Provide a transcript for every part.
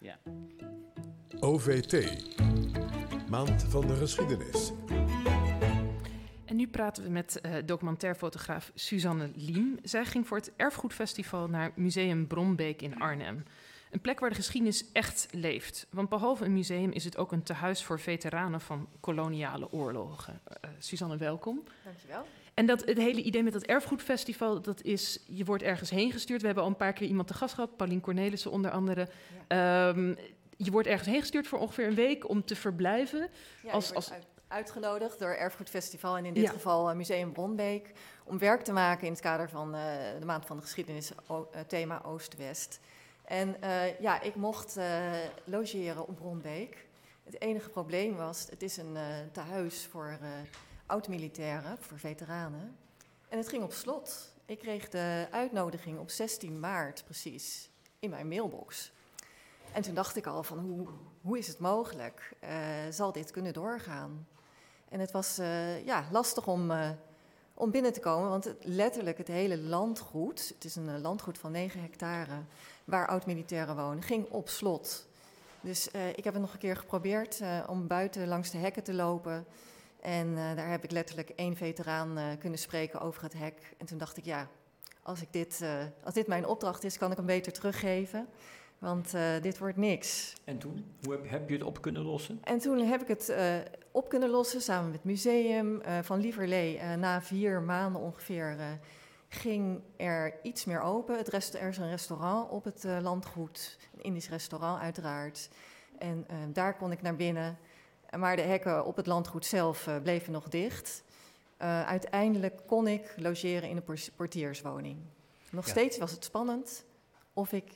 Ja. OVT. Maand van de geschiedenis. En nu praten we met uh, documentairfotograaf Suzanne Liem. Zij ging voor het Erfgoedfestival naar Museum Bronbeek in Arnhem. Een plek waar de geschiedenis echt leeft. Want behalve een museum is het ook een tehuis voor veteranen van koloniale oorlogen. Uh, Suzanne, welkom. Dankjewel. En dat, het hele idee met dat erfgoedfestival, dat is, je wordt ergens heen gestuurd. We hebben al een paar keer iemand te gast gehad, Paulien Cornelissen onder andere. Ja. Um, je wordt ergens heen gestuurd voor ongeveer een week om te verblijven. Ja, als, als... uitgenodigd door Erfgoedfestival en in dit geval Museum Bronbeek... om werk te maken in het kader van uh, de Maand van de Geschiedenis, thema Oost-West... En uh, ja, ik mocht uh, logeren op Bronbeek. Het enige probleem was, het is een uh, tehuis voor oud-militairen, voor veteranen. En het ging op slot. Ik kreeg de uitnodiging op 16 maart precies in mijn mailbox. En toen dacht ik al van, hoe, hoe is het mogelijk? zal dit kunnen doorgaan? En het was ja, lastig om om binnen te komen. Want letterlijk het hele landgoed, het is een landgoed van 9 hectare, waar oud-militairen wonen, ging op slot. Dus uh, ik heb het nog een keer geprobeerd uh, om buiten langs de hekken te lopen. En daar heb ik letterlijk één veteraan kunnen spreken over het hek. En toen dacht ik, ja, als, ik dit, als dit mijn opdracht is, kan ik hem beter teruggeven. Want dit wordt niks. En toen? Hoe heb, heb, je het op kunnen lossen? En toen heb ik het op kunnen lossen samen met het museum van Lieverlee. na vier maanden ongeveer ging er iets meer open. Het rest, er is een restaurant op het landgoed, een Indisch restaurant uiteraard. En daar kon ik naar binnen. Maar de hekken op het landgoed zelf bleven nog dicht. uiteindelijk kon ik logeren in een portierswoning. Nog ja. steeds was het spannend of ik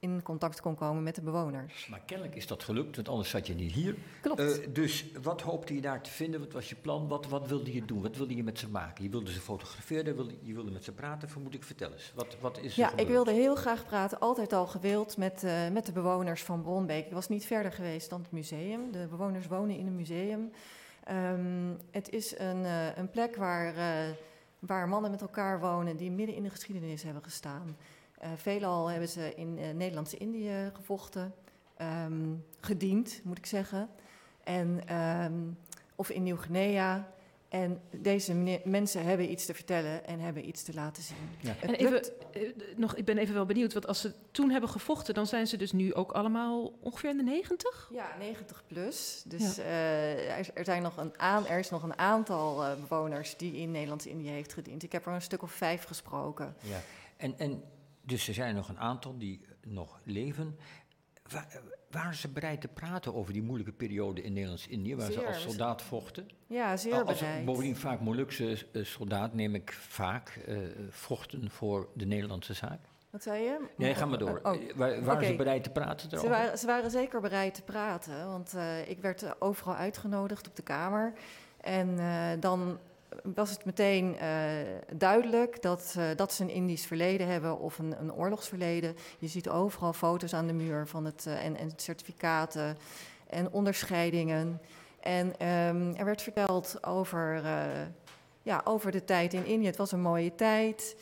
in contact kon komen met de bewoners. Maar kennelijk is dat gelukt, want anders zat je niet hier. Klopt. Uh, dus wat hoopte je daar te vinden? Wat was je plan? Wat, wat wilde je doen? Wat wilde je met ze maken? Je wilde ze fotograferen, wilde, je wilde met ze praten, vermoed ik. Vertel eens, wat, wat is Ja, ik wilde heel graag praten, altijd al gewild, met, uh, met de bewoners van Bronbeek. Ik was niet verder geweest dan het museum. De bewoners wonen in een museum. Um, het is een, uh, een plek waar, waar mannen met elkaar wonen die midden in de geschiedenis hebben gestaan. Uh, veelal hebben ze in uh, Nederlandse Indië gevochten, um, gediend moet ik zeggen, en, um, of in Nieuw-Guinea. En deze mensen hebben iets te vertellen en hebben iets te laten zien. Ja. En even, nog, ik ben even wel benieuwd, want als ze toen hebben gevochten, dan zijn ze dus nu ook allemaal ongeveer in de 90? Ja, 90 plus. Dus ja. uh, er, er, zijn nog een aan, er is nog een aantal uh, bewoners die in Nederlands-Indië heeft gediend. Ik heb er een stuk of vijf gesproken. Ja. En, en dus er zijn nog een aantal die nog leven. Waar, waren ze bereid te praten over die moeilijke periode in Nederlands-Indië, waar zeer, ze als soldaat vochten? Ja, zeer als, bereid. Bovendien vaak Molukse uh, soldaat, neem ik vaak, uh, vochten voor de Nederlandse zaak. Wat zei je? Nee, ga maar door. Oh, waren okay. ze bereid te praten Ze waren, ze waren, zeker bereid te praten, want uh, ik werd overal uitgenodigd op de Kamer. En dan was het meteen uh, duidelijk dat, uh, dat ze een Indisch verleden hebben of een, een, oorlogsverleden. Je ziet overal foto's aan de muur van het, uh, en, en, certificaten en onderscheidingen. En um, er werd verteld over, ja, over de tijd in Indië. Het was een mooie tijd,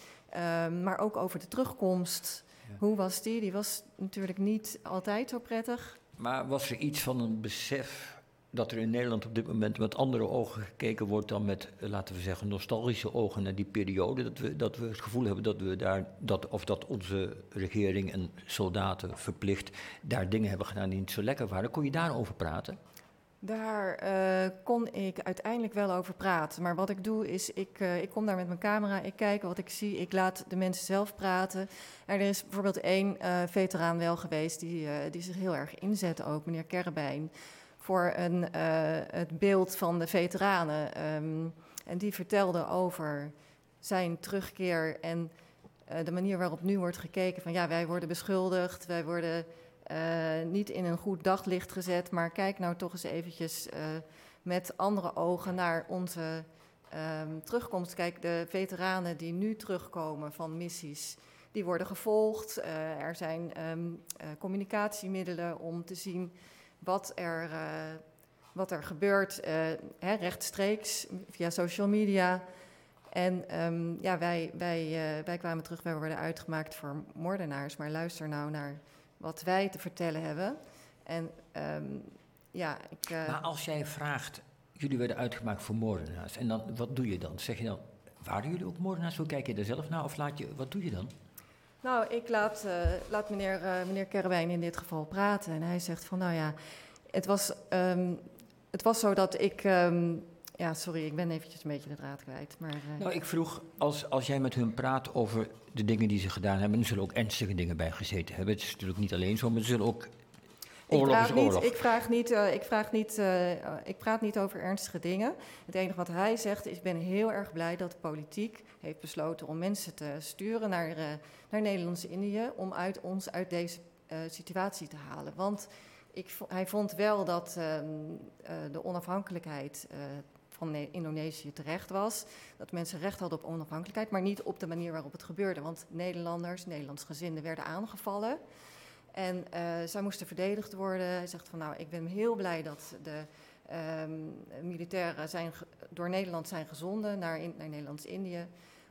um, maar ook over de terugkomst. Ja. Hoe was die? Die was natuurlijk niet altijd zo prettig. Maar was er iets van een besef dat er in Nederland op dit moment met andere ogen gekeken wordt dan met, eh, laten we zeggen, nostalgische ogen naar die periode. Dat we, dat we het gevoel hebben dat we daar, dat, of dat onze regering en soldaten verplicht daar dingen hebben gedaan die niet zo lekker waren. Kon je daarover praten? Daar uh, kon ik uiteindelijk wel over praten. Maar wat ik doe is, ik, uh, ik kom daar met mijn camera, ik kijk wat ik zie, ik laat de mensen zelf praten. En er is bijvoorbeeld één veteraan wel geweest die, die zich heel erg inzet ook, meneer Kerrebijn voor een, uh, het beeld van de veteranen. Um, en die vertelde over zijn terugkeer en uh, de manier waarop nu wordt gekeken van ja, wij worden beschuldigd, wij worden uh, niet in een goed daglicht gezet, maar kijk nou toch eens eventjes met andere ogen naar onze um, terugkomst. Kijk, de veteranen die nu terugkomen van missies, die worden gevolgd. er zijn um, communicatiemiddelen om te zien wat er, uh, wat er gebeurt uh, hè, rechtstreeks via social media. En um, ja, wij, wij, uh, wij kwamen terug, wij worden uitgemaakt voor moordenaars. Maar luister nou naar wat wij te vertellen hebben. En ehm, ja, ik. Maar als jij vraagt, jullie werden uitgemaakt voor moordenaars, en dan, wat doe je dan? Zeg je dan, waren jullie ook moordenaars? Hoe kijk je er zelf naar? Of laat je, wat doe je dan? Nou, ik laat, uh, laat meneer, uh, meneer Kerwijn in dit geval praten. En hij zegt van, nou ja, het was, um, het was zo dat ik... Um, ja, sorry, ik ben eventjes een beetje de draad kwijt. Maar, uh, nou, ik vroeg, als, als jij met hun praat over de dingen die ze gedaan hebben... er zullen ook ernstige dingen bij gezeten hebben. Het is natuurlijk niet alleen zo, maar er zullen ook... Oorlog ik vraag is niet, oorlog. ik, vraag niet, uh, ik, vraag niet uh, ik praat niet over ernstige dingen. Het enige wat hij zegt is: ik ben heel erg blij dat de politiek heeft besloten om mensen te sturen naar, uh, naar Nederlands-Indië. om uit ons uit deze situatie te halen. Want ik, hij vond wel dat ehm, de onafhankelijkheid van Indonesië terecht was. Dat mensen recht hadden op onafhankelijkheid, maar niet op de manier waarop het gebeurde. Want Nederlanders, Nederlands gezinnen werden aangevallen. En uh, zij moesten verdedigd worden. Hij zegt van nou, ik ben heel blij dat de um, militairen zijn door Nederland zijn gezonden naar, in, naar Nederlands-Indië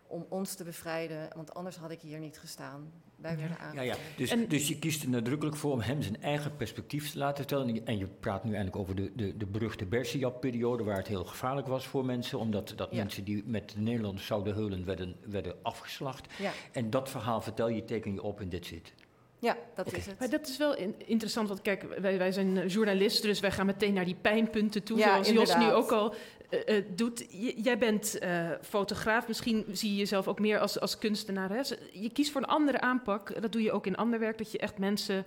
om ons te bevrijden, want anders had ik hier niet gestaan. Wij ja. werden aangevallen. Ja, ja. Dus, en, dus je kiest er nadrukkelijk voor om hem zijn eigen perspectief te laten vertellen. En je praat nu eigenlijk over de, de, de beruchte Bersiap-periode, waar het heel gevaarlijk was voor mensen, omdat dat Ja. mensen die met de Nederlanders zouden heulen, werden, werden afgeslacht. Ja, En dat verhaal vertel je, teken je op en dit zit. Ja dat is het. Maar dat is wel in- interessant, want kijk, wij, wij zijn eh, journalisten, dus wij gaan meteen naar die pijnpunten toe, Ja, zoals Jos nu ook al eh, eh, doet. J- jij bent eh, fotograaf, misschien zie je jezelf ook meer als, als kunstenaar. Hè? Je kiest voor een andere aanpak, dat doe je ook in ander werk, dat je echt mensen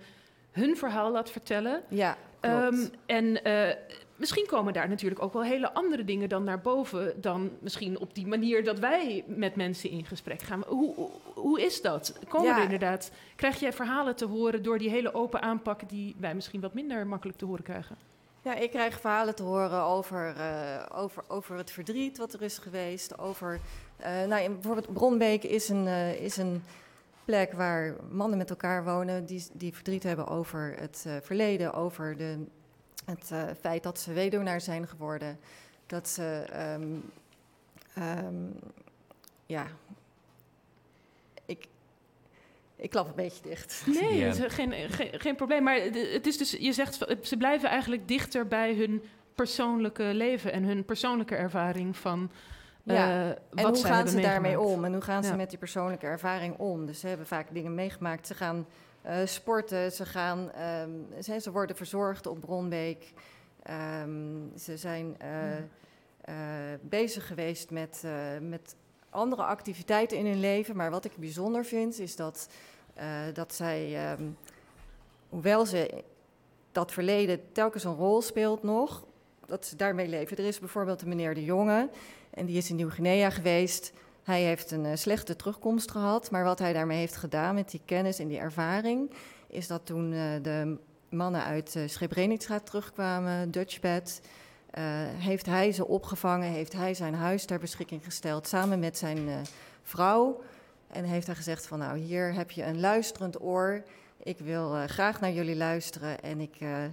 hun verhaal laat vertellen. Ja, klopt. Ehm, en eh, misschien komen daar natuurlijk ook wel hele andere dingen dan naar boven, dan misschien op die manier dat wij met mensen in gesprek gaan. Hoe, hoe, is dat? Komen Ja. er inderdaad, krijg jij verhalen te horen door die hele open aanpak die wij misschien wat minder makkelijk te horen krijgen? Ja, ik krijg verhalen te horen over, eh, over, over het verdriet wat er is geweest. Over, eh, nou, in- bijvoorbeeld Bronbeek is een, eh, is een plek waar mannen met elkaar wonen die, die verdriet hebben over het verleden, over de, het feit dat ze weduwnaar zijn geworden. Dat ze, ehm, ehm, ja, ik, ik klap een beetje dicht. Nee, het geen, geen, geen probleem. Maar het is dus, je zegt, ze blijven eigenlijk dichter bij hun persoonlijke leven en hun persoonlijke ervaring van eh, Ja, wat En hoe gaan ze daarmee meegemaakt. om? En hoe gaan ze Ja. met die persoonlijke ervaring om? Dus ze hebben vaak dingen meegemaakt. Ze gaan eh, sporten, ze, gaan, ehm, ze, ze worden verzorgd op Bronbeek. Ehm, ze zijn eh, eh, bezig geweest met, eh, met andere activiteiten in hun leven. Maar wat ik bijzonder vind, is dat, eh, dat zij, ehm, hoewel ze dat verleden telkens een rol speelt nog, dat ze daarmee leven. Er is bijvoorbeeld een meneer De Jonge, en die is in Nieuw-Guinea geweest. Hij heeft een eh, slechte terugkomst gehad, maar wat hij daarmee heeft gedaan met die kennis en die ervaring, is dat toen eh, de mannen uit Srebrenica terugkwamen, Dutchbed, heeft hij ze opgevangen, heeft hij zijn huis ter beschikking gesteld samen met zijn eh, vrouw. En heeft hij gezegd van nou, hier heb je een luisterend oor. Ik wil eh, graag naar jullie luisteren en ik eh,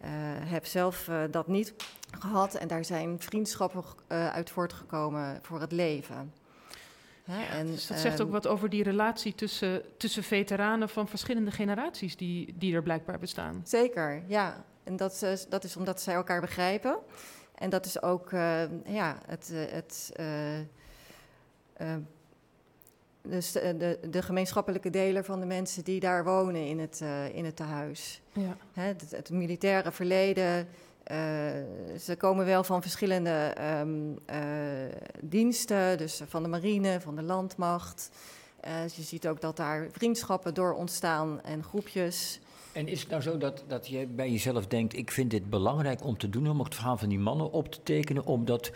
eh, heb zelf eh, dat niet gehad. En daar zijn vriendschappen eh, uit voortgekomen voor het leven. Hè, en, Dus dat zegt ook ehm, wat over die relatie tussen, tussen veteranen van verschillende generaties die, die er blijkbaar bestaan. Zeker, ja. En dat, is- dat is omdat zij elkaar begrijpen. En dat is ook eh, ja, het, eh, het, dus de, de, gemeenschappelijke deler van de mensen die daar wonen in het, in het tehuis. Ja. Hè, het, het militaire verleden. ze komen wel van verschillende ehm, eh, diensten, dus van de marine, van de landmacht. Dus je ziet ook dat daar vriendschappen door ontstaan en groepjes. En is het nou zo dat, dat jij bij jezelf denkt: ik vind dit belangrijk om te doen, om het verhaal van die mannen op te tekenen, omdat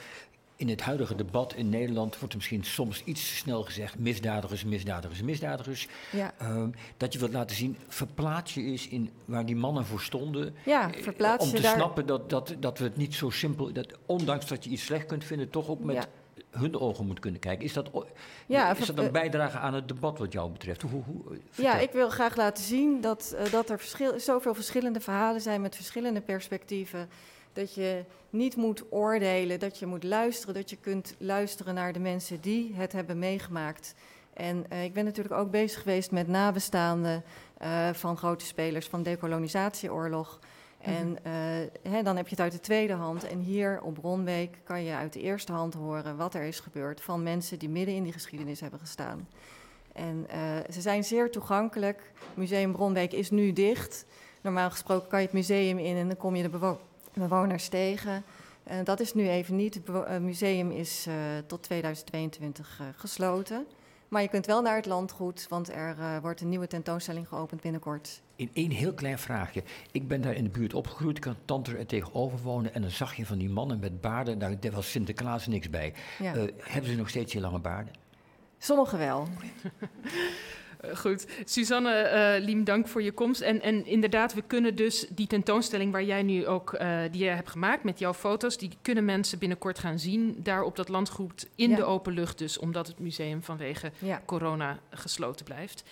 in het huidige debat in Nederland wordt er misschien soms iets te snel gezegd: misdadigers, misdadigers, misdadigers. Ja, Ehm, dat je wilt laten zien, verplaats je eens in waar die mannen voor stonden. ja eh, verplaats om je te daar. snappen dat, dat, dat we het niet zo simpel, dat ondanks dat je iets slecht kunt vinden, toch ook met Ja. Hun ogen moet kunnen kijken. Is dat, Ja, is dat een eh, bijdrage aan het debat wat jou betreft? Hoe, hoe, hoe- Ja, ik wil graag laten zien dat, eh, dat er verschil, zoveel verschillende verhalen zijn met verschillende perspectieven. Dat je niet moet oordelen, dat je moet luisteren, dat je kunt luisteren naar de mensen die het hebben meegemaakt. En ik ben natuurlijk ook bezig geweest met nabestaanden van grote spelers van de decolonisatieoorlog. En hè, dan heb je het uit de tweede hand. En hier op Bronbeek kan je uit de eerste hand horen wat er is gebeurd van mensen die midden in die geschiedenis hebben gestaan. En ze zijn zeer toegankelijk. Museum Bronbeek is nu dicht. Normaal gesproken kan je het museum in en dan kom je de bewoners tegen. Uh, dat is nu even niet. Het museum is tot 2022 gesloten. Maar je kunt wel naar het landgoed, want er wordt een nieuwe tentoonstelling geopend binnenkort. In één heel klein vraagje. Ik ben daar in de buurt opgegroeid, ik had tante er tegenover wonen... en dan zag je van die mannen met baarden, daar was Sinterklaas niks bij. Ja. hebben ze nog steeds die lange baarden? Sommigen wel. Eh, goed. Suzanne uh, Liem, dank voor je komst. En, en inderdaad, we kunnen dus die tentoonstelling waar jij nu ook, uh, die je hebt gemaakt met jouw foto's, die kunnen mensen binnenkort gaan zien daar op dat landgoed in de open lucht dus, omdat het museum vanwege corona gesloten blijft.